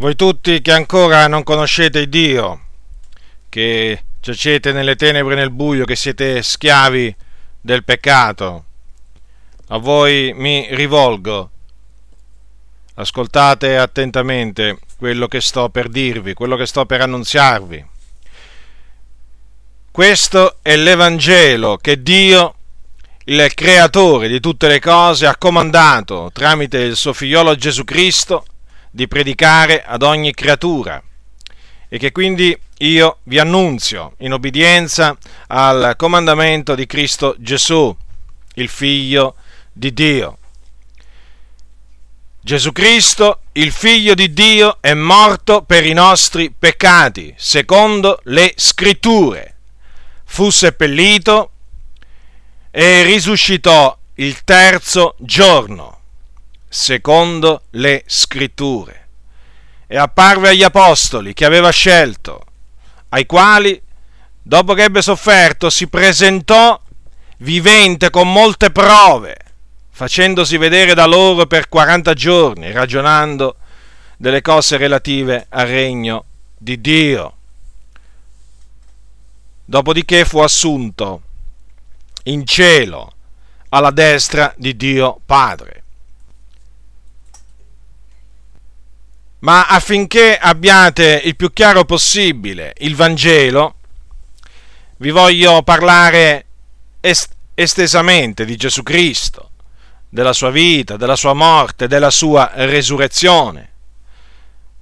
Voi tutti che ancora non conoscete Dio, che giacete nelle tenebre e nel buio, che siete schiavi del peccato, a voi mi rivolgo. Ascoltate attentamente quello che sto per dirvi, quello che sto per annunziarvi. Questo è l'Evangelo che Dio, il creatore di tutte le cose, ha comandato tramite il suo figliolo Gesù Cristo di predicare ad ogni creatura e che quindi io vi annunzio in obbedienza al comandamento di Cristo Gesù, il Figlio di Dio. Gesù Cristo, il Figlio di Dio, è morto per i nostri peccati, secondo le scritture. Fu seppellito e risuscitò il terzo giorno secondo le scritture. E apparve agli apostoli che aveva scelto, ai quali, dopo che ebbe sofferto, si presentò vivente con molte prove, facendosi vedere da loro per 40 giorni, ragionando delle cose relative al regno di Dio. Dopodiché fu assunto in cielo alla destra di Dio Padre. Ma affinché abbiate il più chiaro possibile il Vangelo, vi voglio parlare est- estesamente di Gesù Cristo, della sua vita, della sua morte, della sua resurrezione.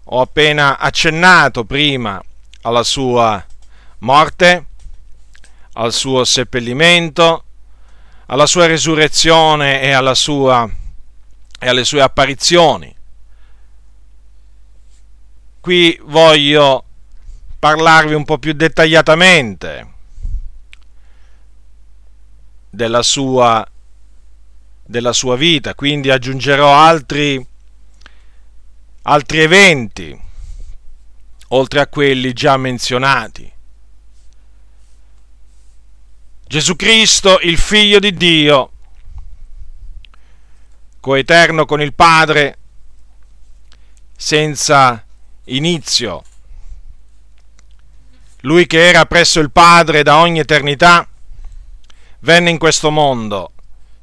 Ho appena accennato prima alla sua morte, al suo seppellimento, alla sua resurrezione e, sua, e alle sue apparizioni qui voglio parlarvi un po' più dettagliatamente della sua, della sua vita, quindi aggiungerò altri, altri eventi, oltre a quelli già menzionati. Gesù Cristo, il Figlio di Dio, coeterno con il Padre, senza inizio. Lui che era presso il Padre da ogni eternità, venne in questo mondo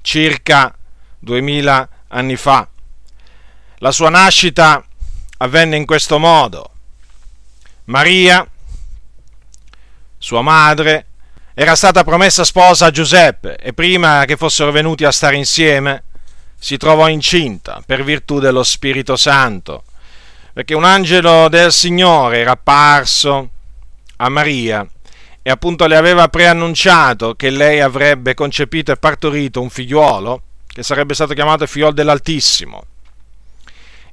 circa duemila anni fa. La sua nascita avvenne in questo modo. Maria, sua madre, era stata promessa sposa a Giuseppe e prima che fossero venuti a stare insieme si trovò incinta per virtù dello Spirito Santo perché un angelo del Signore era apparso a Maria e appunto le aveva preannunciato che lei avrebbe concepito e partorito un figliuolo che sarebbe stato chiamato il figliuolo dell'Altissimo.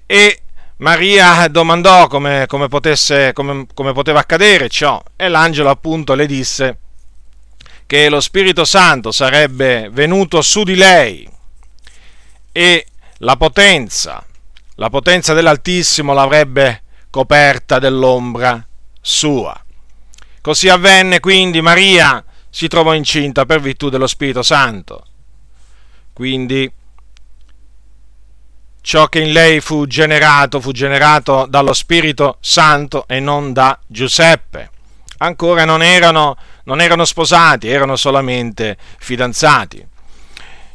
E Maria domandò come, come, potesse, come, come poteva accadere ciò e l'angelo appunto le disse che lo Spirito Santo sarebbe venuto su di lei e la potenza la potenza dell'Altissimo l'avrebbe coperta dell'ombra sua. Così avvenne quindi Maria si trovò incinta per virtù dello Spirito Santo. Quindi ciò che in lei fu generato fu generato dallo Spirito Santo e non da Giuseppe. Ancora non erano, non erano sposati, erano solamente fidanzati.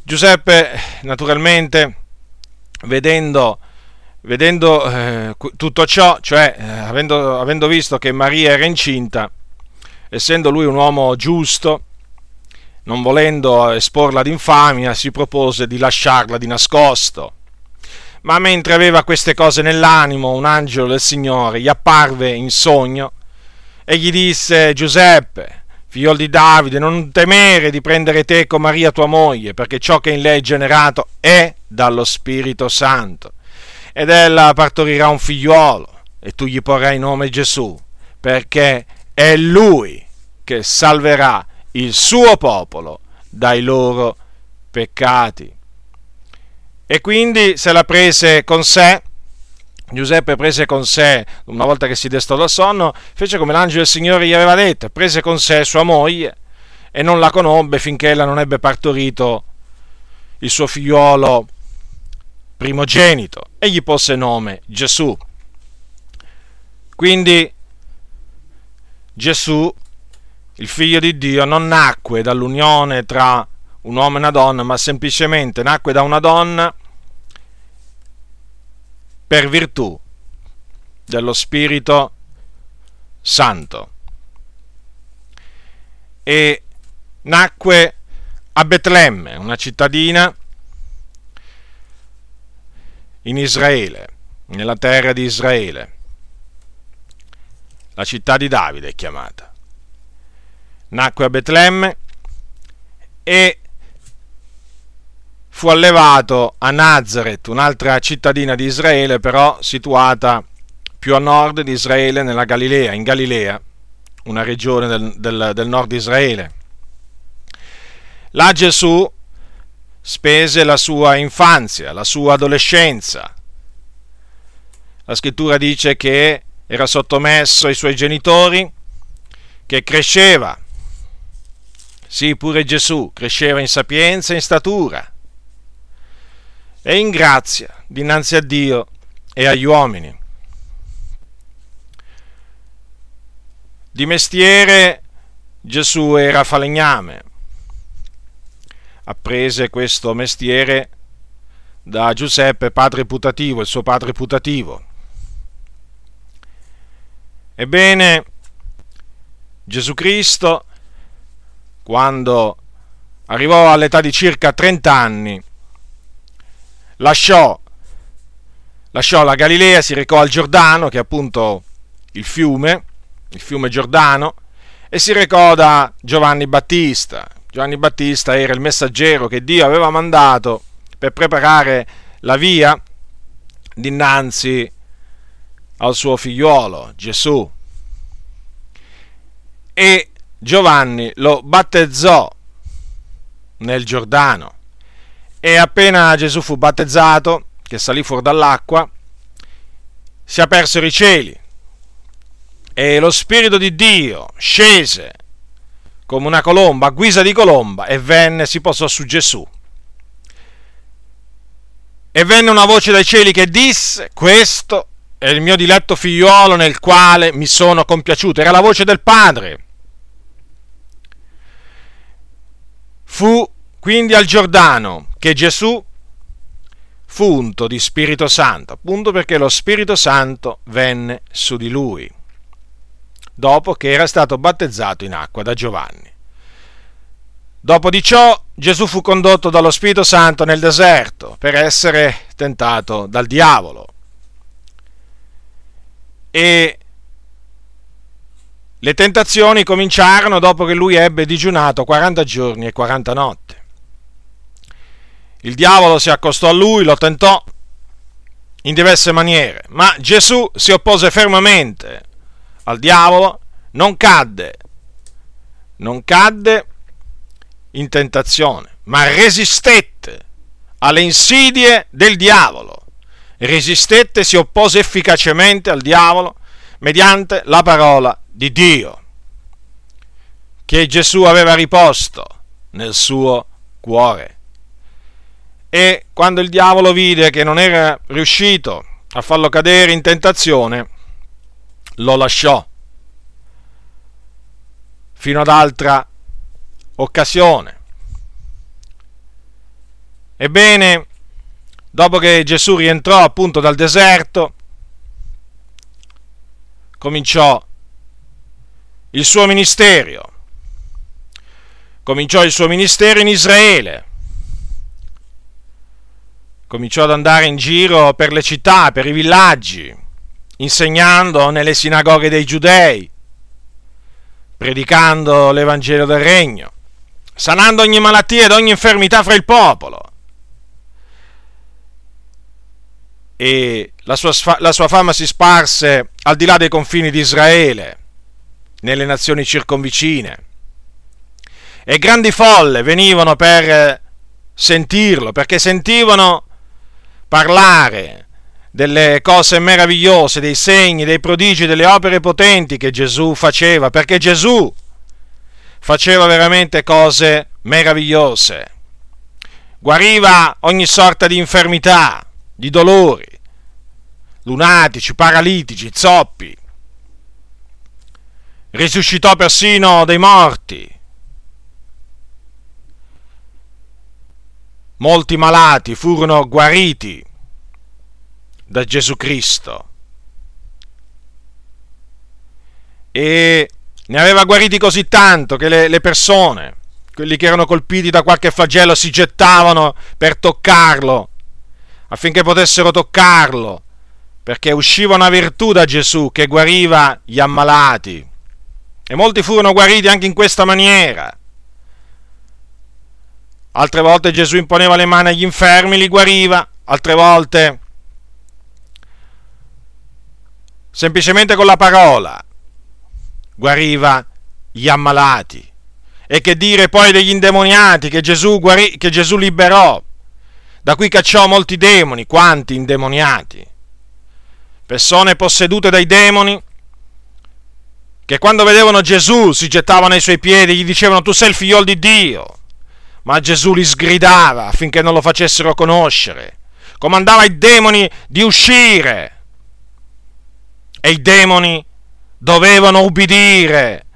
Giuseppe, naturalmente, vedendo vedendo eh, tutto ciò, cioè eh, avendo, avendo visto che Maria era incinta, essendo lui un uomo giusto, non volendo esporla ad infamia, si propose di lasciarla di nascosto. Ma mentre aveva queste cose nell'animo, un angelo del Signore gli apparve in sogno e gli disse, Giuseppe, figlio di Davide, non temere di prendere te con Maria tua moglie, perché ciò che in lei è generato è dallo Spirito Santo ed ella partorirà un figliuolo e tu gli porrai nome Gesù, perché è lui che salverà il suo popolo dai loro peccati. E quindi se la prese con sé, Giuseppe prese con sé, una volta che si destò dal sonno, fece come l'angelo del Signore gli aveva detto, prese con sé sua moglie e non la conobbe finché ella non ebbe partorito il suo figliuolo primogenito e gli posse nome Gesù. Quindi Gesù, il figlio di Dio, non nacque dall'unione tra un uomo e una donna, ma semplicemente nacque da una donna per virtù dello Spirito Santo. E nacque a Betlemme, una cittadina in Israele, nella terra di Israele. La città di Davide è chiamata. Nacque a Betlemme e fu allevato a Nazareth, un'altra cittadina di Israele, però situata più a nord di Israele, nella Galilea, in Galilea, una regione del, del, del nord di Israele. Là Gesù spese la sua infanzia, la sua adolescenza. La scrittura dice che era sottomesso ai suoi genitori, che cresceva. Sì, pure Gesù cresceva in sapienza e in statura e in grazia dinanzi a Dio e agli uomini. Di mestiere Gesù era falegname, apprese questo mestiere da Giuseppe, padre putativo, il suo padre putativo. Ebbene, Gesù Cristo, quando arrivò all'età di circa 30 anni, lasciò, lasciò la Galilea, si recò al Giordano, che è appunto il fiume, il fiume Giordano, e si recò da Giovanni Battista. Giovanni Battista era il messaggero che Dio aveva mandato per preparare la via dinanzi al suo figliuolo Gesù. E Giovanni lo battezzò nel Giordano. E appena Gesù fu battezzato, che salì fuori dall'acqua, si apersero i cieli e lo Spirito di Dio scese come una colomba, a guisa di colomba, e venne, si posò su Gesù. E venne una voce dai cieli che disse, questo è il mio diletto figliuolo nel quale mi sono compiaciuto. Era la voce del Padre. Fu quindi al Giordano che Gesù fu unto di Spirito Santo, appunto perché lo Spirito Santo venne su di lui, dopo che era stato battezzato in acqua da Giovanni. Dopo di ciò Gesù fu condotto dallo Spirito Santo nel deserto per essere tentato dal diavolo. E le tentazioni cominciarono dopo che lui ebbe digiunato 40 giorni e 40 notti. Il diavolo si accostò a lui, lo tentò in diverse maniere, ma Gesù si oppose fermamente al diavolo, non cadde, non cadde in tentazione, ma resistette alle insidie del diavolo, resistette, si oppose efficacemente al diavolo mediante la parola di Dio che Gesù aveva riposto nel suo cuore. E quando il diavolo vide che non era riuscito a farlo cadere in tentazione, lo lasciò fino ad altra occasione. Ebbene, dopo che Gesù rientrò appunto dal deserto, cominciò il suo ministero. Cominciò il suo ministero in Israele cominciò ad andare in giro per le città, per i villaggi, insegnando nelle sinagoghe dei giudei, predicando l'Evangelo del Regno, sanando ogni malattia ed ogni infermità fra il popolo. E la sua, la sua fama si sparse al di là dei confini di Israele, nelle nazioni circonvicine. E grandi folle venivano per sentirlo, perché sentivano parlare delle cose meravigliose, dei segni, dei prodigi, delle opere potenti che Gesù faceva, perché Gesù faceva veramente cose meravigliose. Guariva ogni sorta di infermità, di dolori, lunatici, paralitici, zoppi, risuscitò persino dei morti. Molti malati furono guariti da Gesù Cristo. E ne aveva guariti così tanto che le, le persone, quelli che erano colpiti da qualche flagello, si gettavano per toccarlo, affinché potessero toccarlo, perché usciva una virtù da Gesù che guariva gli ammalati. E molti furono guariti anche in questa maniera. Altre volte Gesù imponeva le mani agli infermi, li guariva, altre volte semplicemente con la parola guariva gli ammalati. E che dire poi degli indemoniati che Gesù, guarì, che Gesù liberò, da cui cacciò molti demoni, quanti indemoniati. Persone possedute dai demoni che quando vedevano Gesù si gettavano ai suoi piedi gli dicevano tu sei il figliol di Dio. Ma Gesù li sgridava affinché non lo facessero conoscere. Comandava ai demoni di uscire. E i demoni dovevano ubbidire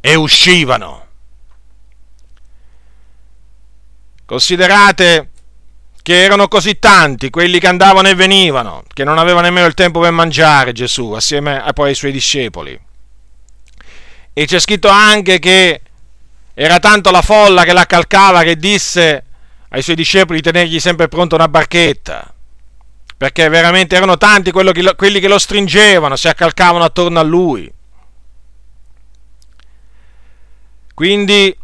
e uscivano. Considerate che erano così tanti quelli che andavano e venivano, che non aveva nemmeno il tempo per mangiare Gesù, assieme a poi ai suoi discepoli. E c'è scritto anche che era tanto la folla che l'accalcava che disse ai suoi discepoli di tenergli sempre pronta una barchetta, perché veramente erano tanti che lo, quelli che lo stringevano, si accalcavano attorno a lui. Quindi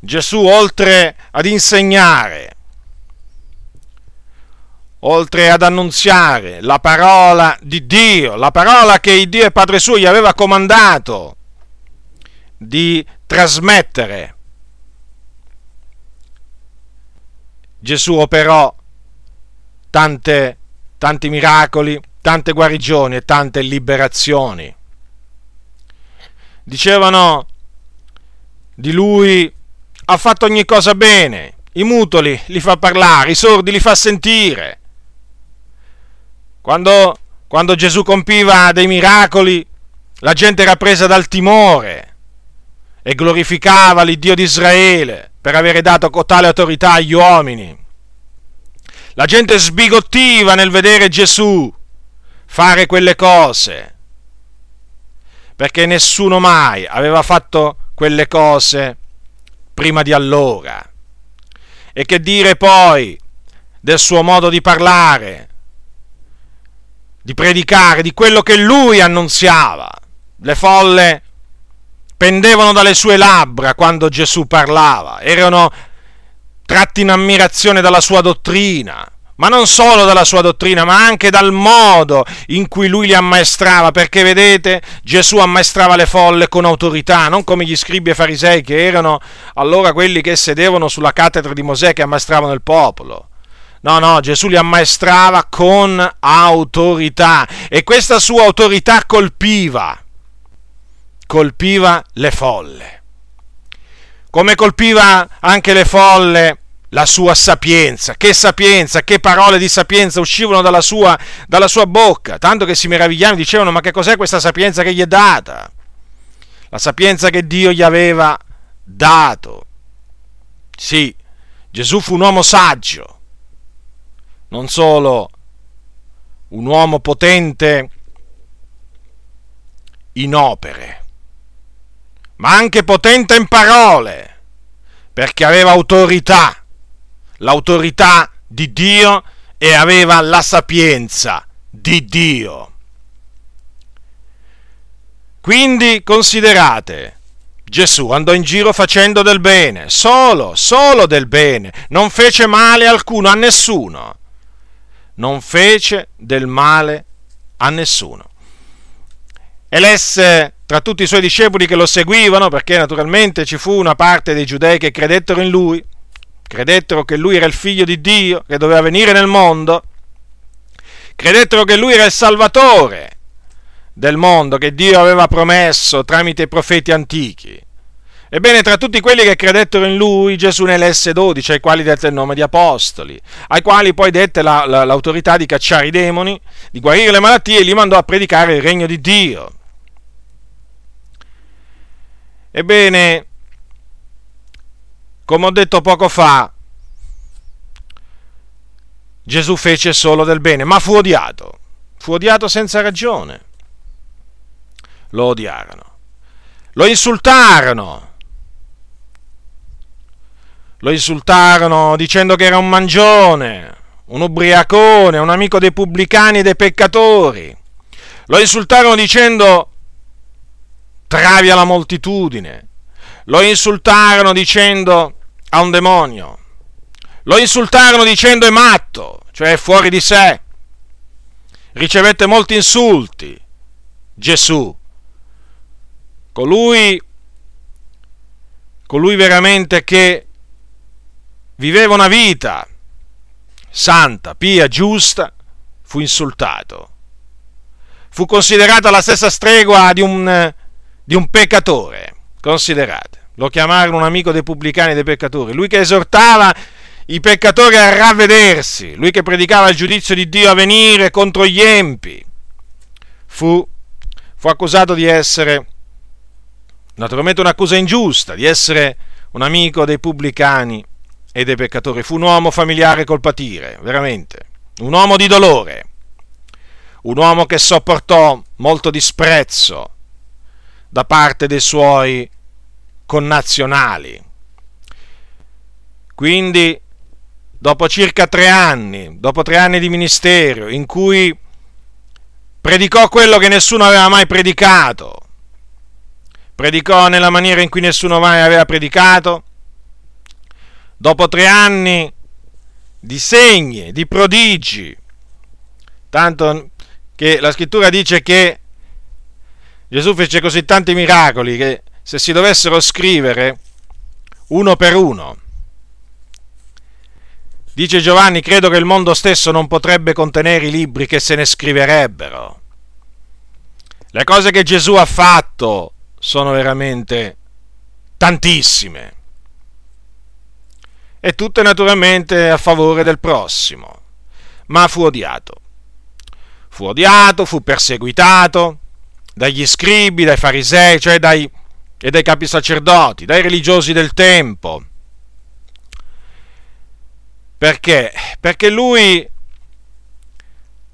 Gesù, oltre ad insegnare, oltre ad annunziare la parola di Dio, la parola che il Dio e Padre suo gli aveva comandato di trasmettere. Gesù operò tante, tanti miracoli, tante guarigioni e tante liberazioni. Dicevano di lui ha fatto ogni cosa bene, i mutoli li fa parlare, i sordi li fa sentire, quando, quando Gesù compiva dei miracoli, la gente era presa dal timore e glorificava l'Iddio di Israele per avere dato tale autorità agli uomini. La gente sbigottiva nel vedere Gesù fare quelle cose, perché nessuno mai aveva fatto quelle cose prima di allora. E che dire poi del suo modo di parlare, di predicare, di quello che lui annunziava. Le folle pendevano dalle sue labbra quando Gesù parlava, erano tratti in ammirazione dalla sua dottrina, ma non solo dalla sua dottrina, ma anche dal modo in cui lui li ammaestrava, perché vedete, Gesù ammaestrava le folle con autorità, non come gli scribi e farisei che erano allora quelli che sedevano sulla cattedra di Mosè che ammaestravano il popolo. No, no, Gesù li ammaestrava con autorità e questa sua autorità colpiva, colpiva le folle. Come colpiva anche le folle la sua sapienza. Che sapienza, che parole di sapienza uscivano dalla sua, dalla sua bocca, tanto che si meravigliavano, dicevano ma che cos'è questa sapienza che gli è data? La sapienza che Dio gli aveva dato. Sì, Gesù fu un uomo saggio, non solo un uomo potente in opere, ma anche potente in parole, perché aveva autorità, l'autorità di Dio e aveva la sapienza di Dio. Quindi considerate, Gesù andò in giro facendo del bene, solo, solo del bene, non fece male alcuno a nessuno non fece del male a nessuno. Elesse tra tutti i suoi discepoli che lo seguivano, perché naturalmente ci fu una parte dei giudei che credettero in lui, credettero che lui era il figlio di Dio, che doveva venire nel mondo, credettero che lui era il salvatore del mondo che Dio aveva promesso tramite i profeti antichi. Ebbene, tra tutti quelli che credettero in lui, Gesù ne elesse dodici, ai quali dette il nome di apostoli, ai quali poi dette la, la, l'autorità di cacciare i demoni, di guarire le malattie e li mandò a predicare il regno di Dio. Ebbene, come ho detto poco fa, Gesù fece solo del bene, ma fu odiato, fu odiato senza ragione. Lo odiarono, lo insultarono, lo insultarono dicendo che era un mangione, un ubriacone, un amico dei pubblicani e dei peccatori. Lo insultarono dicendo travi alla moltitudine. Lo insultarono dicendo ha un demonio. Lo insultarono dicendo è matto, cioè è fuori di sé. Ricevette molti insulti. Gesù. Colui, colui veramente che viveva una vita santa, pia, giusta, fu insultato. Fu considerato alla stessa stregua di un, di un peccatore. Considerate, lo chiamarono un amico dei pubblicani e dei peccatori, lui che esortava i peccatori a ravvedersi, lui che predicava il giudizio di Dio a venire contro gli empi. Fu, fu accusato di essere, naturalmente un'accusa ingiusta, di essere un amico dei pubblicani e dei peccatori. Fu un uomo familiare col patire, veramente. Un uomo di dolore. Un uomo che sopportò molto disprezzo da parte dei suoi connazionali. Quindi, dopo circa tre anni, dopo tre anni di ministero, in cui predicò quello che nessuno aveva mai predicato, predicò nella maniera in cui nessuno mai aveva predicato, dopo tre anni di segni, di prodigi, tanto che la scrittura dice che Gesù fece così tanti miracoli che se si dovessero scrivere uno per uno, dice Giovanni, credo che il mondo stesso non potrebbe contenere i libri che se ne scriverebbero. Le cose che Gesù ha fatto sono veramente tantissime e tutte naturalmente a favore del prossimo, ma fu odiato. Fu odiato, fu perseguitato dagli scribi, dai farisei, cioè dai, e dai capi sacerdoti, dai religiosi del tempo. Perché? Perché lui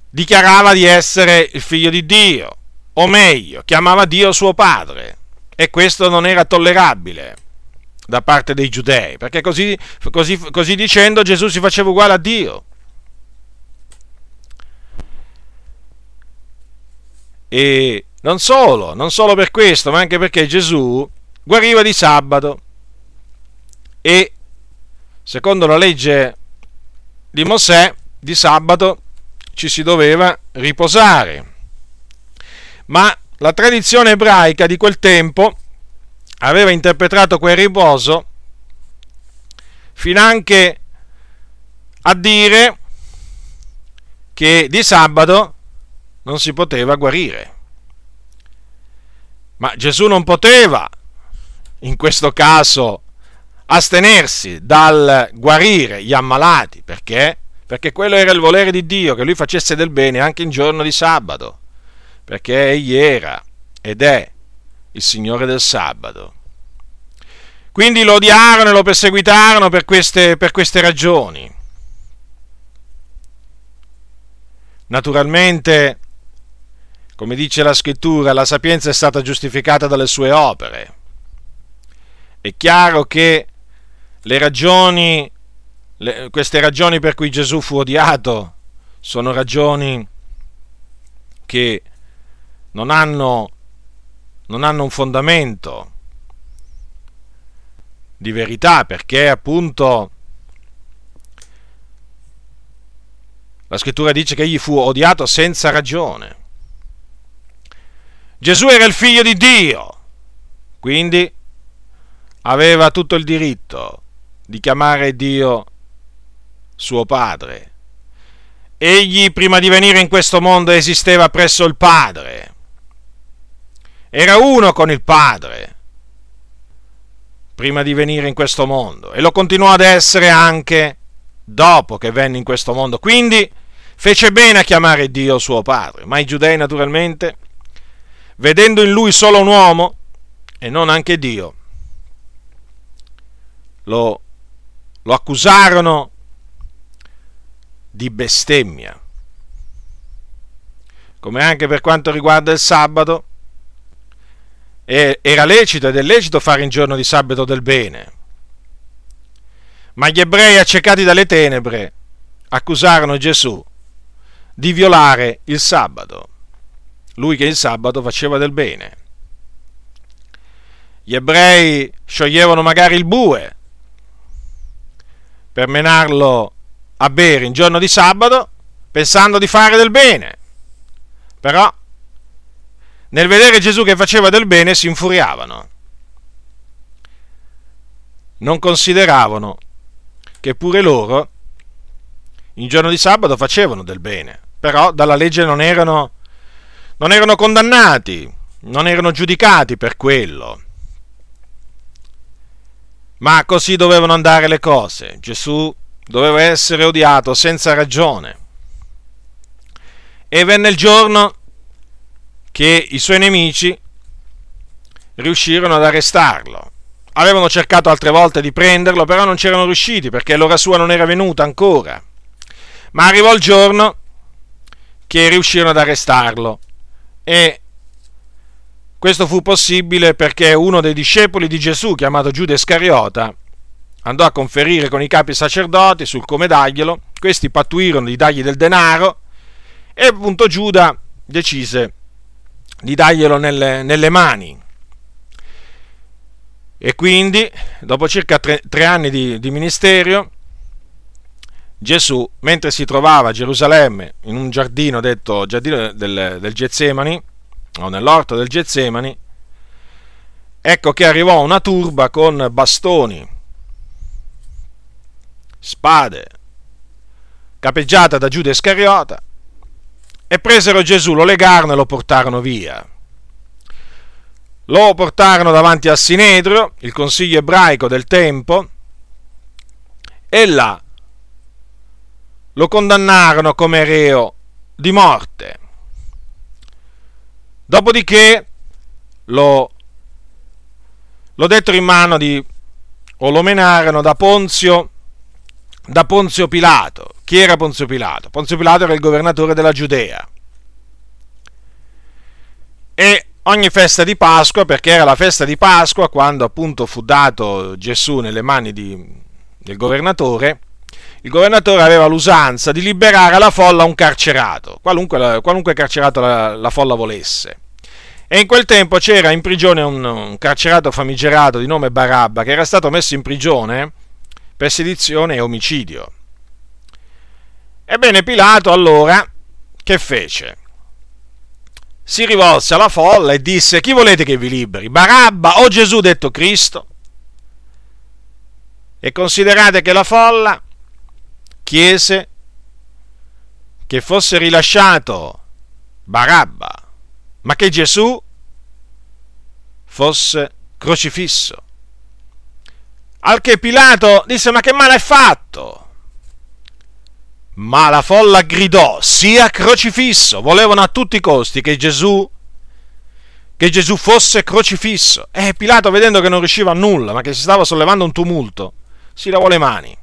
dichiarava di essere il figlio di Dio, o meglio, chiamava Dio suo padre, e questo non era tollerabile da parte dei giudei, perché così, così, così dicendo Gesù si faceva uguale a Dio. E non solo, non solo per questo, ma anche perché Gesù guariva di sabato e secondo la legge di Mosè di sabato ci si doveva riposare. Ma la tradizione ebraica di quel tempo aveva interpretato quel riposo finanche a dire che di sabato non si poteva guarire. Ma Gesù non poteva, in questo caso, astenersi dal guarire gli ammalati, perché? Perché quello era il volere di Dio, che lui facesse del bene anche in giorno di sabato, perché egli era ed è il Signore del sabato. Quindi lo odiarono e lo perseguitarono per queste, per queste ragioni. Naturalmente, come dice la scrittura, la sapienza è stata giustificata dalle sue opere. È chiaro che le ragioni, le, queste ragioni per cui Gesù fu odiato, sono ragioni che non hanno non hanno un fondamento di verità, perché appunto la scrittura dice che egli fu odiato senza ragione. Gesù era il figlio di Dio, quindi aveva tutto il diritto di chiamare Dio suo padre. Egli prima di venire in questo mondo esisteva presso il Padre era uno con il Padre prima di venire in questo mondo e lo continuò ad essere anche dopo che venne in questo mondo. Quindi fece bene a chiamare Dio suo Padre, ma i giudei naturalmente, vedendo in lui solo un uomo e non anche Dio, lo, lo accusarono di bestemmia. Come anche per quanto riguarda il sabato, era lecito ed è lecito fare in giorno di sabato del bene. Ma gli ebrei accecati dalle tenebre accusarono Gesù di violare il sabato, lui che il sabato faceva del bene. Gli ebrei scioglievano magari il bue per menarlo a bere in giorno di sabato pensando di fare del bene. Però nel vedere Gesù che faceva del bene si infuriavano. Non consideravano che pure loro in giorno di sabato facevano del bene, però dalla legge non erano, non erano condannati, non erano giudicati per quello. Ma così dovevano andare le cose. Gesù doveva essere odiato senza ragione. E venne il giorno che i suoi nemici riuscirono ad arrestarlo. Avevano cercato altre volte di prenderlo, però non c'erano riusciti perché l'ora sua non era venuta ancora. Ma arrivò il giorno che riuscirono ad arrestarlo e questo fu possibile perché uno dei discepoli di Gesù, chiamato Giuda Iscariota, andò a conferire con i capi sacerdoti sul come darglielo, questi pattuirono di dargli del denaro e appunto Giuda decise di darglielo nelle, nelle mani. E quindi, dopo circa tre, tre anni di, di ministerio, Gesù, mentre si trovava a Gerusalemme in un giardino detto giardino del, del Getsemani, o nell'orto del Getsemani, ecco che arrivò una turba con bastoni, spade, capeggiata da Giuda Iscariota, e presero Gesù, lo legarono e lo portarono via. Lo portarono davanti al Sinedrio, il consiglio ebraico del tempo, e là lo condannarono come reo di morte. Dopodiché lo, lo dettero in mano di, o lo menarono da Ponzio, da Ponzio Pilato. Chi era Ponzio Pilato? Ponzio Pilato era il governatore della Giudea. E ogni festa di Pasqua, perché era la festa di Pasqua, quando appunto fu dato Gesù nelle mani di, del governatore, il governatore aveva l'usanza di liberare alla folla un carcerato, qualunque, qualunque carcerato la, la, folla volesse. E in quel tempo c'era in prigione un, un, carcerato famigerato di nome Barabba che era stato messo in prigione per sedizione e omicidio. Ebbene Pilato allora che fece? Si rivolse alla folla e disse chi volete che vi liberi, Barabba o Gesù detto Cristo? E considerate che la folla chiese che fosse rilasciato Barabba, ma che Gesù fosse crocifisso. Al che Pilato disse: Ma che male hai fatto? Ma la folla gridò: Sia crocifisso! Volevano a tutti i costi che Gesù, che Gesù fosse crocifisso. E Pilato, vedendo che non riusciva a nulla, ma che si stava sollevando un tumulto, si lavò le mani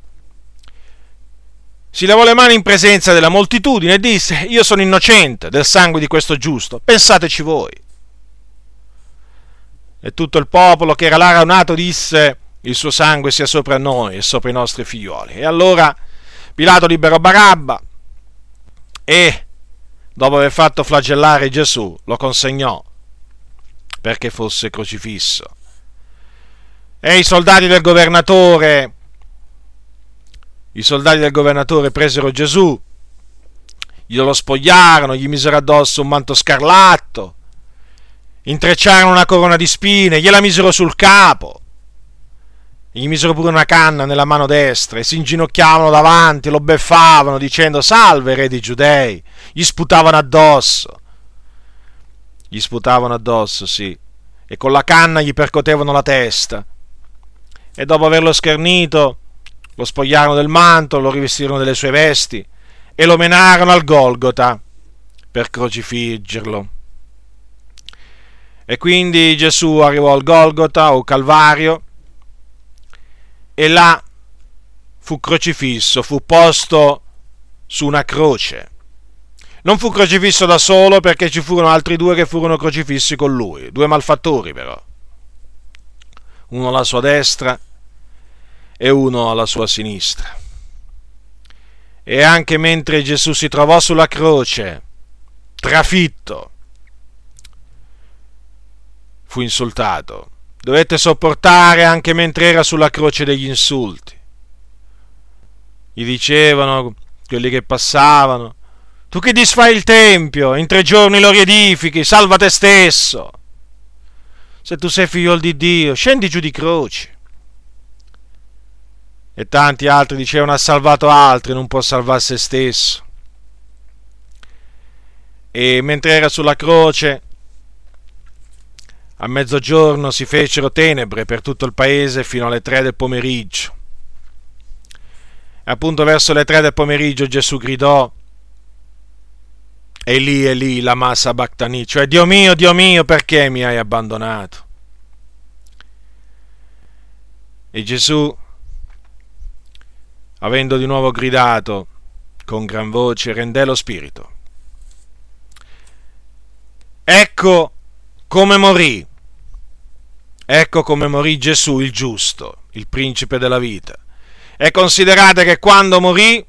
si lavò le mani in presenza della moltitudine e disse, io sono innocente del sangue di questo giusto, pensateci voi. E tutto il popolo che era là raunato disse, il suo sangue sia sopra noi e sopra i nostri figlioli. E allora Pilato liberò Barabba e, dopo aver fatto flagellare Gesù, lo consegnò perché fosse crocifisso. E i soldati del governatore i soldati del governatore presero Gesù, glielo spogliarono, gli misero addosso un manto scarlatto, intrecciarono una corona di spine, gliela misero sul capo, gli misero pure una canna nella mano destra e si inginocchiavano davanti, lo beffavano dicendo salve re dei giudei, gli sputavano addosso, gli sputavano addosso, sì, e con la canna gli percotevano la testa. E dopo averlo schernito lo spogliarono del manto, lo rivestirono delle sue vesti e lo menarono al Golgota per crocifiggerlo. E quindi Gesù arrivò al Golgota o Calvario e là fu crocifisso, fu posto su una croce. Non fu crocifisso da solo perché ci furono altri due che furono crocifissi con lui, due malfattori però. Uno alla sua destra e uno alla sua sinistra. E anche mentre Gesù si trovò sulla croce, trafitto, fu insultato. Dovette sopportare anche mentre era sulla croce degli insulti. Gli dicevano quelli che passavano, tu che disfai il Tempio, in tre giorni lo riedifichi, salva te stesso. Se tu sei figlio di Dio, scendi giù di croce. E tanti altri dicevano ha salvato altri, non può salvare se stesso. E mentre era sulla croce, a mezzogiorno si fecero tenebre per tutto il paese fino alle tre del pomeriggio. E appunto verso le tre del pomeriggio Gesù gridò, e lì e lì la massa Bactani, cioè Dio mio, Dio mio, perché mi hai abbandonato? E Gesù, avendo di nuovo gridato con gran voce, rendè lo spirito. Ecco come morì. Ecco come morì Gesù il giusto, il principe della vita. E considerate che quando morì,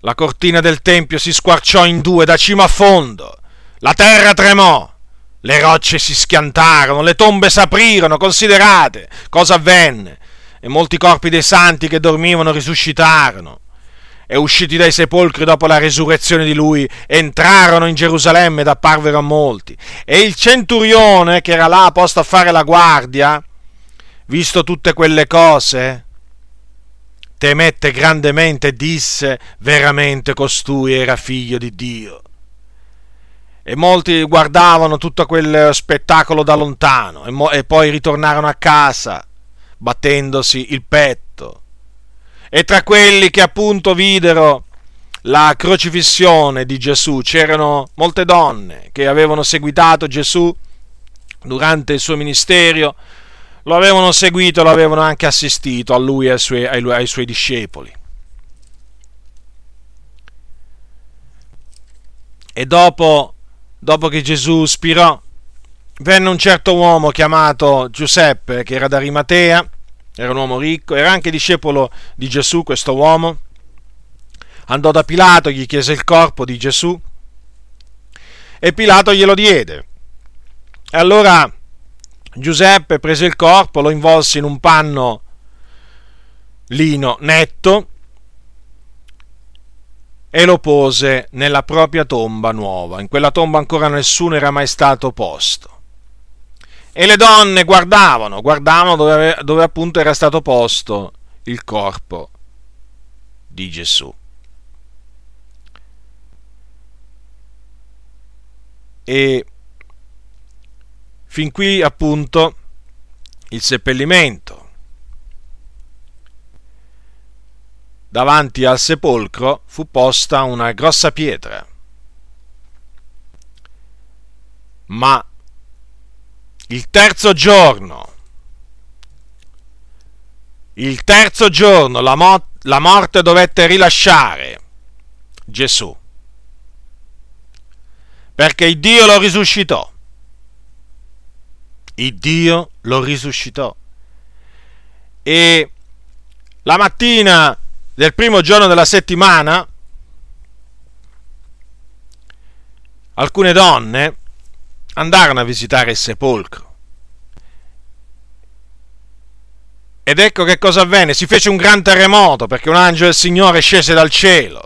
la cortina del Tempio si squarciò in due da cima a fondo, la terra tremò, le rocce si schiantarono, le tombe s'aprirono, considerate cosa avvenne, e molti corpi dei santi che dormivano risuscitarono e usciti dai sepolcri dopo la resurrezione di lui, entrarono in Gerusalemme ed apparvero a molti. E il centurione, che era là posto a fare la guardia, visto tutte quelle cose, temette grandemente e disse, veramente costui era figlio di Dio. E molti guardavano tutto quel spettacolo da lontano e, mo- e poi ritornarono a casa, battendosi il petto e tra quelli che appunto videro la crocifissione di Gesù c'erano molte donne che avevano seguitato Gesù durante il suo ministero, lo avevano seguito, lo avevano anche assistito a lui e ai suoi, ai, ai suoi discepoli. E dopo, dopo che Gesù spirò, venne un certo uomo chiamato Giuseppe, che era da era un uomo ricco, era anche discepolo di Gesù questo uomo. Andò da Pilato, gli chiese il corpo di Gesù e Pilato glielo diede. E allora Giuseppe prese il corpo, lo involse in un panno lino netto e lo pose nella propria tomba nuova. In quella tomba ancora nessuno era mai stato posto e le donne guardavano, guardavano dove, dove appunto era stato posto il corpo di Gesù. E fin qui appunto il seppellimento. Davanti al sepolcro fu posta una grossa pietra, ma il terzo giorno, il terzo giorno la, mo- la morte dovette rilasciare Gesù, perché il Dio lo risuscitò. Il Dio lo risuscitò. E la mattina del primo giorno della settimana, alcune donne andarono a visitare il sepolcro. Ed ecco che cosa avvenne, si fece un gran terremoto perché un angelo del Signore scese dal cielo,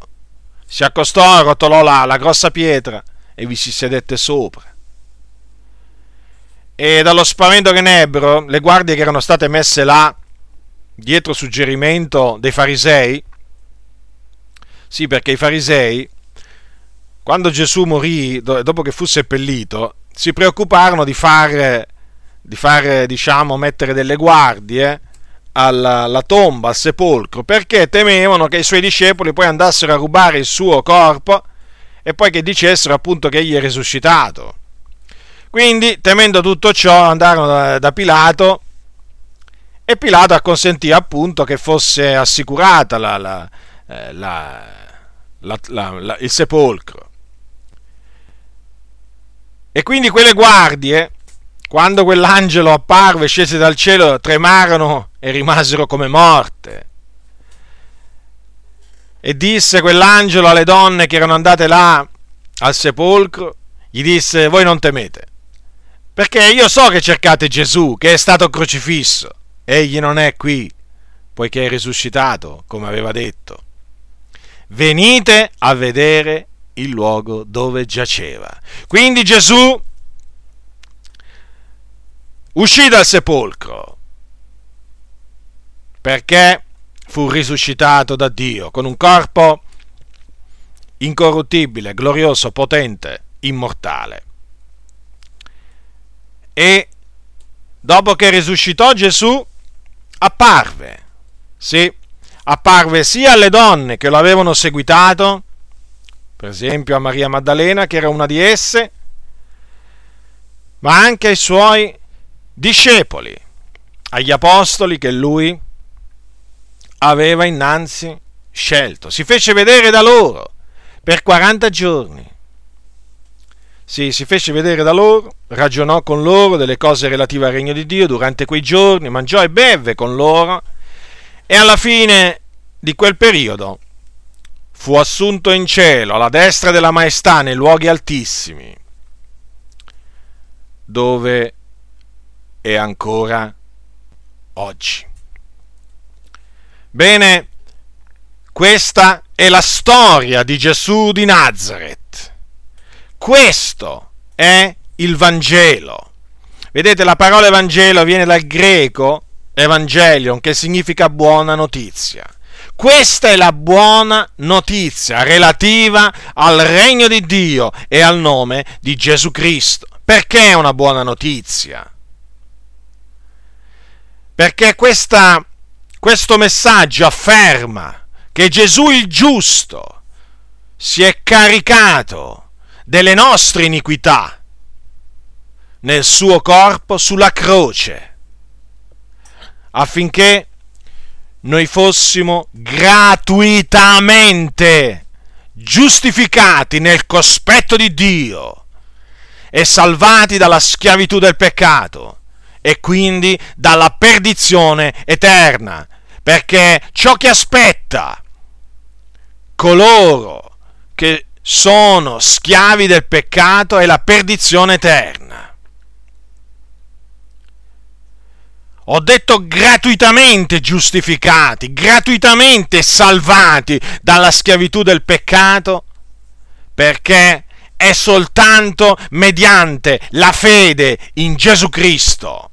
si accostò, rotolò la, la grossa pietra e vi si sedette sopra. E dallo spavento che ne ebbero, le guardie che erano state messe là, dietro suggerimento dei farisei, sì perché i farisei, quando Gesù morì, dopo che fu seppellito, si preoccuparono di fare, di fare diciamo, mettere delle guardie alla, alla, tomba, al sepolcro, perché temevano che i suoi discepoli poi andassero a rubare il suo corpo e poi che dicessero appunto che egli è risuscitato. Quindi, temendo tutto ciò, andarono da, da Pilato E Pilato acconsentì appunto che fosse assicurata la, la, eh, la, il sepolcro. E quindi quelle guardie, quando quell'angelo apparve, scese dal cielo, tremarono e rimasero come morte. E disse quell'angelo alle donne che erano andate là al sepolcro, gli disse, voi non temete, perché io so che cercate Gesù, che è stato crocifisso egli non è qui, poiché è risuscitato, come aveva detto. Venite a vedere il luogo dove giaceva. Quindi Gesù uscì dal sepolcro perché fu risuscitato da Dio con un corpo incorruttibile, glorioso, potente, immortale. E dopo che risuscitò Gesù, apparve, sì, apparve sia alle donne che lo avevano seguitato, per esempio a Maria Maddalena, che era una di esse, ma anche ai suoi discepoli, agli apostoli che lui aveva innanzi scelto. Si fece vedere da loro per 40 giorni sì, si fece vedere da loro, ragionò con loro delle cose relative al regno di Dio durante quei giorni, mangiò e beve con loro e alla fine di quel periodo fu assunto in cielo alla destra della maestà nei luoghi altissimi, dove è ancora oggi. Bene, questa è la storia di Gesù di Nazareth questo è il Vangelo. Vedete, la parola Evangelo viene dal greco Evangelion, che significa buona notizia. Questa è la buona notizia relativa al regno di Dio e al nome di Gesù Cristo. Perché è una buona notizia? Perché questa, questo messaggio afferma che Gesù il giusto si è caricato delle nostre iniquità nel suo corpo sulla croce, affinché noi fossimo gratuitamente giustificati nel cospetto di Dio e salvati dalla schiavitù del peccato e quindi dalla perdizione eterna, perché ciò che aspetta coloro che sono schiavi del peccato e la perdizione eterna. Ho detto gratuitamente giustificati, gratuitamente salvati dalla schiavitù del peccato, perché è soltanto mediante la fede in Gesù Cristo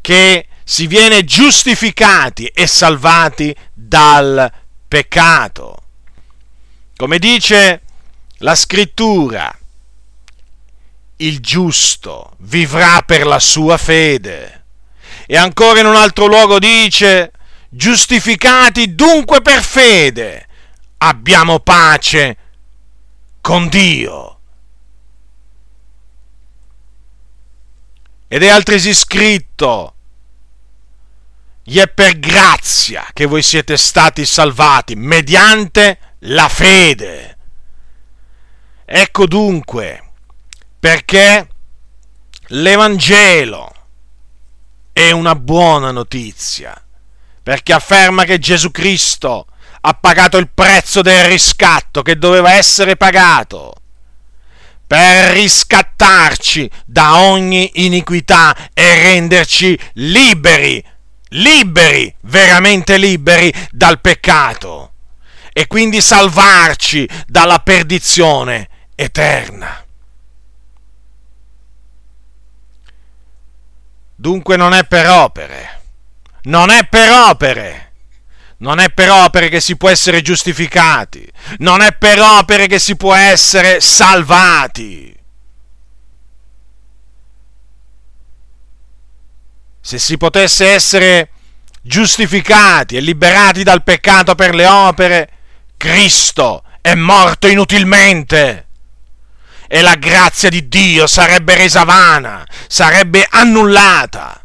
che si viene giustificati e salvati dal peccato. Come dice la scrittura, il giusto vivrà per la sua fede. E ancora in un altro luogo dice, giustificati dunque per fede, abbiamo pace con Dio. Ed è altresì scritto, gli è per grazia che voi siete stati salvati mediante la fede. Ecco dunque perché l'Evangelo è una buona notizia, perché afferma che Gesù Cristo ha pagato il prezzo del riscatto che doveva essere pagato per riscattarci da ogni iniquità e renderci liberi, liberi, veramente liberi dal peccato e quindi salvarci dalla perdizione eterna. Dunque non è per opere, non è per opere, non è per opere che si può essere giustificati, non è per opere che si può essere salvati. Se si potesse essere giustificati e liberati dal peccato per le opere, Cristo è morto inutilmente e la grazia di Dio sarebbe resa vana, sarebbe annullata.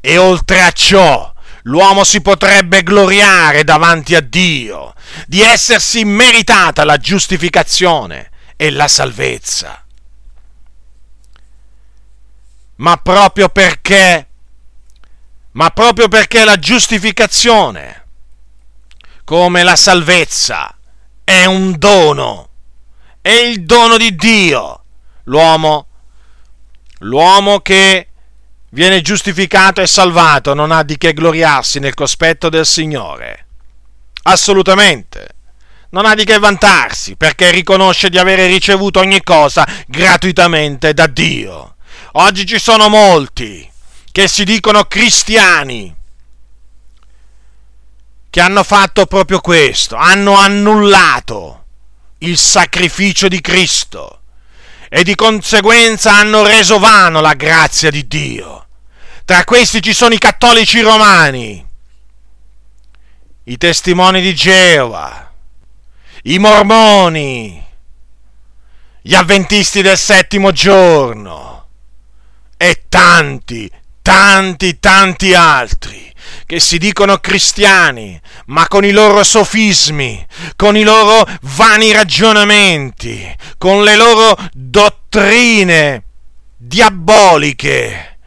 E oltre a ciò, l'uomo si potrebbe gloriare davanti a Dio di essersi meritata la giustificazione e la salvezza. Ma proprio perché, ma proprio perché la giustificazione, come la salvezza, è un dono, è il dono di Dio, l'uomo, l'uomo che viene giustificato e salvato non ha di che gloriarsi nel cospetto del Signore. Assolutamente. Non ha di che vantarsi perché riconosce di avere ricevuto ogni cosa gratuitamente da Dio. Oggi ci sono molti che si dicono cristiani che hanno fatto proprio questo, hanno annullato il sacrificio di Cristo e di conseguenza hanno reso vano la grazia di Dio. Tra questi ci sono i cattolici romani, i testimoni di Geova, i mormoni, gli avventisti del settimo giorno e tanti, tanti, tanti altri che si dicono cristiani, ma con i loro sofismi, con i loro vani ragionamenti, con le loro dottrine diaboliche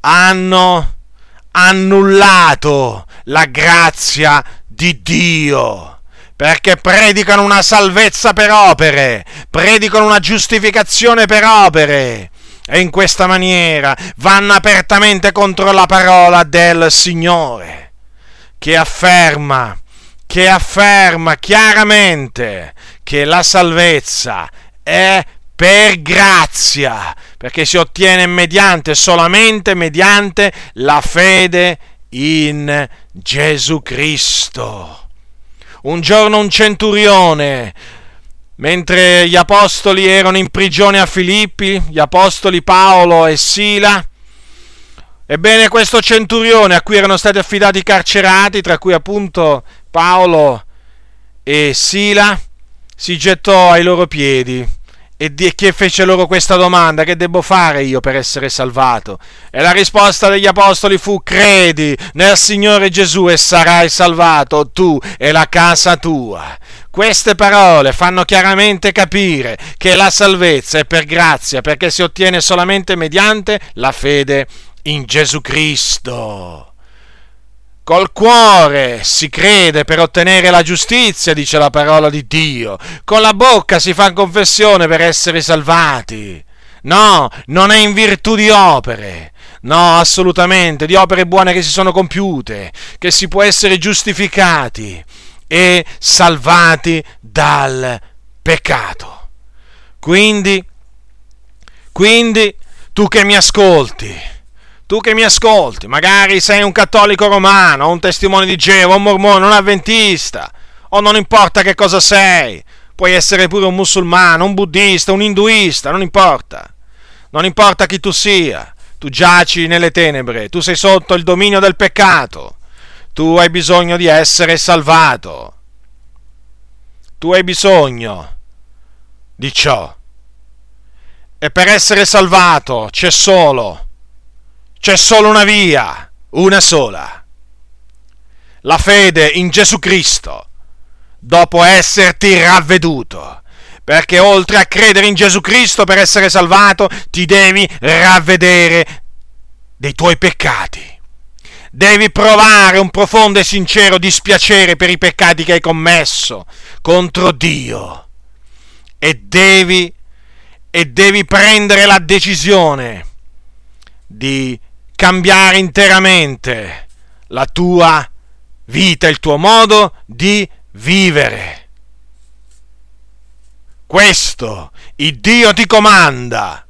hanno annullato la grazia di Dio perché predicano una salvezza per opere, predicano una giustificazione per opere e in questa maniera vanno apertamente contro la parola del Signore che afferma, che afferma chiaramente che la salvezza è per grazia, perché si ottiene mediante, solamente mediante la fede in Gesù Cristo. Un giorno un centurione, mentre gli apostoli erano in prigione a Filippi, gli apostoli Paolo e Sila, ebbene questo centurione a cui erano stati affidati i carcerati, tra cui appunto Paolo e Sila, si gettò ai loro piedi e che fece loro questa domanda, che devo fare io per essere salvato? E la risposta degli apostoli fu, credi nel Signore Gesù e sarai salvato tu e la casa tua. Queste parole fanno chiaramente capire che la salvezza è per grazia, perché si ottiene solamente mediante la fede in Gesù Cristo. Col cuore si crede per ottenere la giustizia, dice la parola di Dio. Con la bocca si fa confessione per essere salvati. No, non è in virtù di opere. No, assolutamente, di opere buone che si sono compiute, che si può essere giustificati e salvati dal peccato. Quindi, quindi, tu che mi ascolti, tu che mi ascolti, magari sei un cattolico romano, un testimone di Geova, un mormone, un avventista, o non importa che cosa sei, puoi essere pure un musulmano, un buddista, un induista, non importa. Non importa chi tu sia, tu giaci nelle tenebre, tu sei sotto il dominio del peccato, tu hai bisogno di essere salvato. Tu hai bisogno di ciò. E per essere salvato c'è solo c'è solo una via, una sola. La fede in Gesù Cristo, dopo esserti ravveduto. Perché oltre a credere in Gesù Cristo per essere salvato, ti devi ravvedere dei tuoi peccati. Devi provare un profondo e sincero dispiacere per i peccati che hai commesso contro Dio. E devi, e devi prendere la decisione di cambiare interamente la tua vita, il tuo modo di vivere. Questo il Dio ti comanda.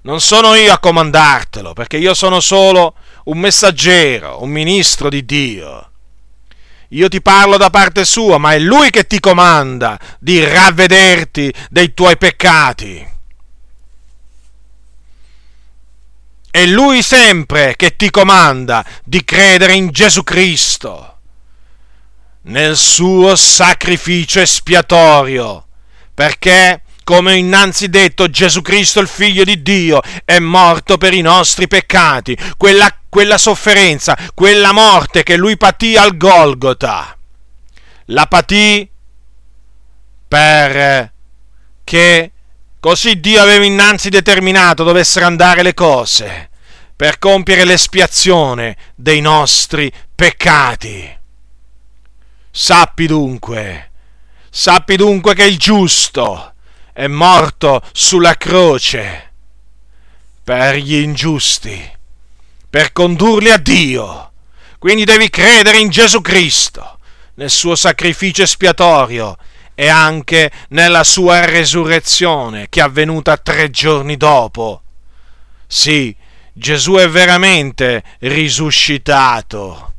Non sono io a comandartelo, perché io sono solo un messaggero, un ministro di Dio. Io ti parlo da parte sua, ma è Lui che ti comanda di ravvederti dei tuoi peccati. È Lui sempre che ti comanda di credere in Gesù Cristo, nel suo sacrificio espiatorio, perché, come innanzi detto, Gesù Cristo, il Figlio di Dio, è morto per i nostri peccati. Quella quella sofferenza, quella morte che lui patì al Golgota. La patì perché così Dio aveva innanzi determinato dovessero andare le cose per compiere l'espiazione dei nostri peccati. Sappi dunque, sappi dunque che il giusto è morto sulla croce per gli ingiusti, per condurli a Dio. Quindi devi credere in Gesù Cristo, nel suo sacrificio espiatorio e anche nella sua resurrezione che è avvenuta tre giorni dopo. Sì, Gesù è veramente risuscitato.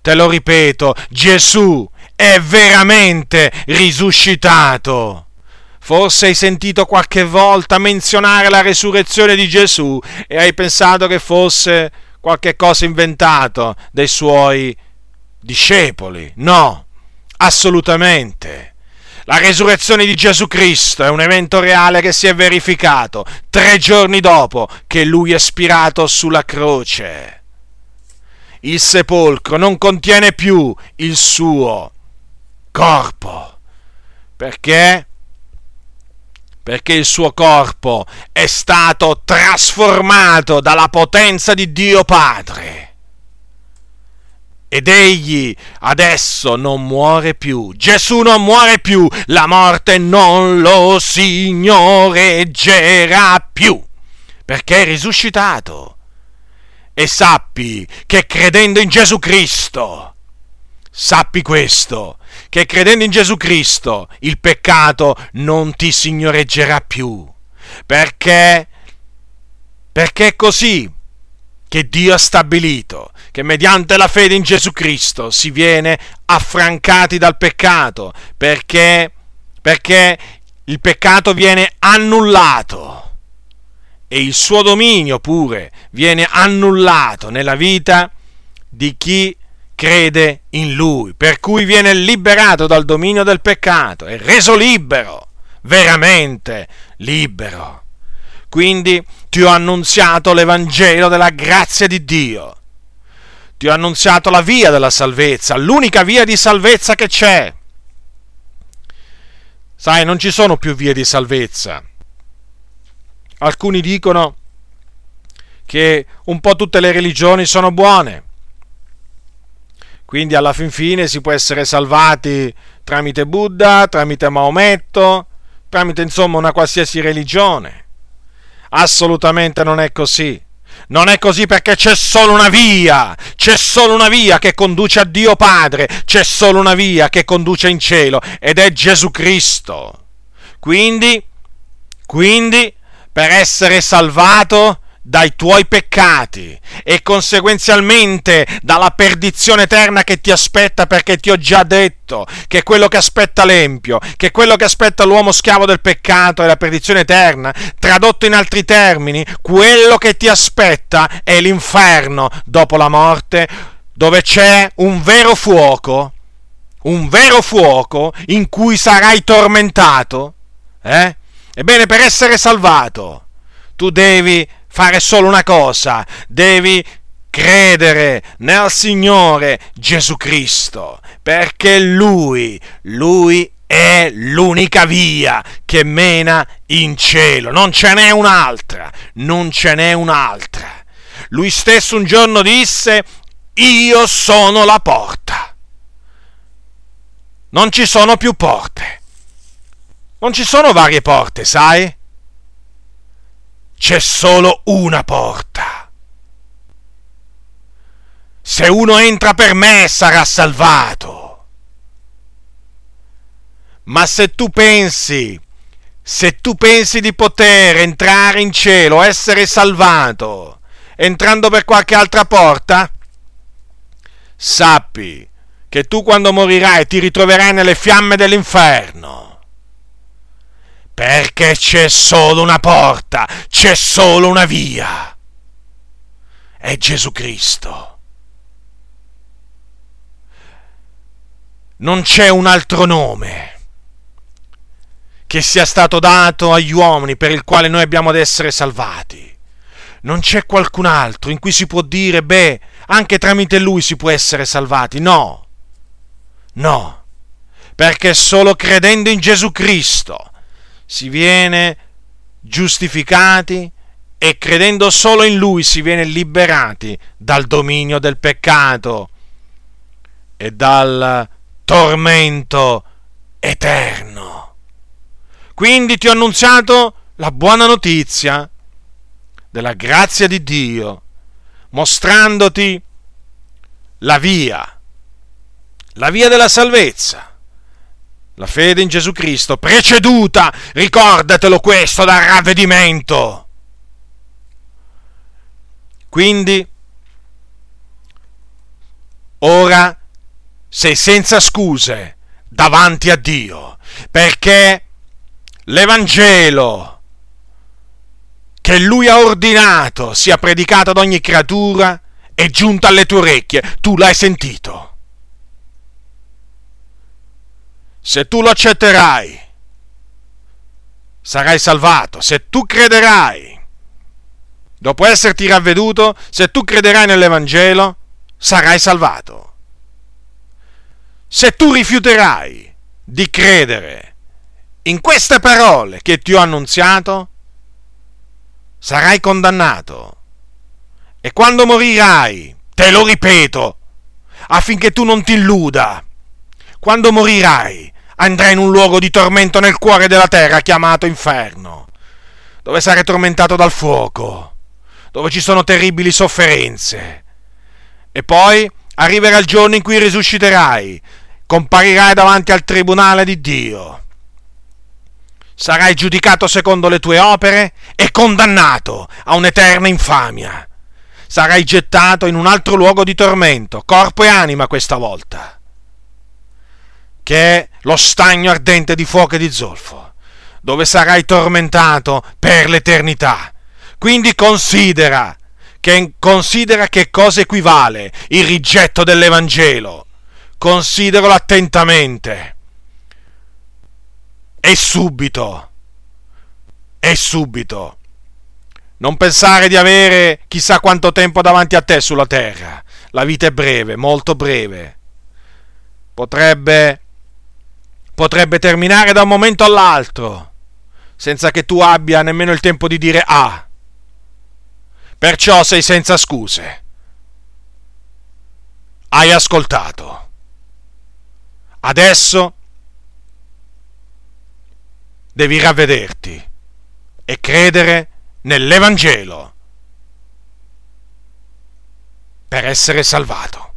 Te lo ripeto, Gesù è veramente risuscitato. Forse hai sentito qualche volta menzionare la resurrezione di Gesù e hai pensato che fosse qualche cosa inventato dai suoi discepoli. No, assolutamente. La resurrezione di Gesù Cristo è un evento reale che si è verificato tre giorni dopo che lui è spirato sulla croce. Il sepolcro non contiene più il suo corpo. Perché? Perché il suo corpo è stato trasformato dalla potenza di Dio Padre ed egli adesso non muore più. Gesù non muore più, la morte non lo signoreggerà più, perché è risuscitato. E sappi che credendo in Gesù Cristo, sappi questo, che credendo in Gesù Cristo il peccato non ti signoreggerà più, perché, perché è così che Dio ha stabilito che mediante la fede in Gesù Cristo si viene affrancati dal peccato, perché, perché il peccato viene annullato e il suo dominio pure viene annullato nella vita di chi crede in lui, per cui viene liberato dal dominio del peccato, è reso libero, veramente libero. Quindi ti ho annunziato l'Evangelo della grazia di Dio ti ho annunziato la via della salvezza, l'unica via di salvezza che c'è. Sai, non ci sono più vie di salvezza. Alcuni dicono che un po' tutte le religioni sono buone. Quindi alla fin fine si può essere salvati tramite Buddha, tramite Maometto, tramite insomma una qualsiasi religione. Assolutamente non è così. Non è così perché c'è solo una via, c'è solo una via che conduce a Dio Padre, c'è solo una via che conduce in cielo ed è Gesù Cristo. Quindi, quindi, per essere salvato dai tuoi peccati e conseguenzialmente dalla perdizione eterna che ti aspetta perché ti ho già detto che quello che aspetta l'empio, che quello che aspetta l'uomo schiavo del peccato è la perdizione eterna, tradotto in altri termini, quello che ti aspetta è l'inferno dopo la morte dove c'è un vero fuoco, un vero fuoco in cui sarai tormentato, eh? Ebbene, per essere salvato, tu devi fare solo una cosa, devi credere nel Signore Gesù Cristo, perché Lui, Lui è l'unica via che mena in cielo, non ce n'è un'altra, non ce n'è un'altra. Lui stesso un giorno disse, io sono la porta. Non ci sono più porte. Non ci sono varie porte, sai? C'è solo una porta. Se uno entra per me sarà salvato. Ma se tu pensi, se tu pensi di poter entrare in cielo, essere salvato, entrando per qualche altra porta, sappi che tu quando morirai ti ritroverai nelle fiamme dell'inferno perché c'è solo una porta, c'è solo una via. È Gesù Cristo. Non c'è un altro nome che sia stato dato agli uomini per il quale noi abbiamo ad essere salvati. non c'è qualcun altro in cui si può dire, beh, anche tramite lui si può essere salvati. No, no, perché solo credendo in Gesù Cristo si viene giustificati e credendo solo in Lui si viene liberati dal dominio del peccato e dal tormento eterno. Quindi ti ho annunziato la buona notizia della grazia di Dio, mostrandoti la via, la via della salvezza, la fede in Gesù Cristo, preceduta, ricordatelo questo, dal ravvedimento. Quindi, ora sei senza scuse davanti a Dio, perché l'Evangelo che Lui ha ordinato sia predicato ad ogni creatura è giunto alle tue orecchie, tu l'hai sentito. Se tu lo accetterai, sarai salvato. Se tu crederai, dopo esserti ravveduto, se tu crederai nell'Evangelo, sarai salvato. Se tu rifiuterai di credere in queste parole che ti ho annunziato, sarai condannato. E quando morirai, te lo ripeto, affinché tu non ti illuda, quando morirai andrai in un luogo di tormento nel cuore della terra chiamato inferno, dove sarai tormentato dal fuoco, dove ci sono terribili sofferenze. E poi arriverà il giorno in cui risusciterai, comparirai davanti al tribunale di Dio. Sarai giudicato secondo le tue opere e condannato a un'eterna infamia. Sarai gettato in un altro luogo di tormento, corpo e anima questa volta, che è lo stagno ardente di fuoco e di zolfo, dove sarai tormentato per l'eternità. Quindi considera che, considera che cosa equivale il rigetto dell'Evangelo consideralo attentamente. E subito, e subito. Non pensare di avere chissà quanto tempo davanti a te sulla terra. La vita è breve, molto breve. Potrebbe, potrebbe terminare da un momento all'altro, senza che tu abbia nemmeno il tempo di dire ah. Perciò sei senza scuse. Hai ascoltato. Adesso devi ravvederti e credere nell'Evangelo per essere salvato.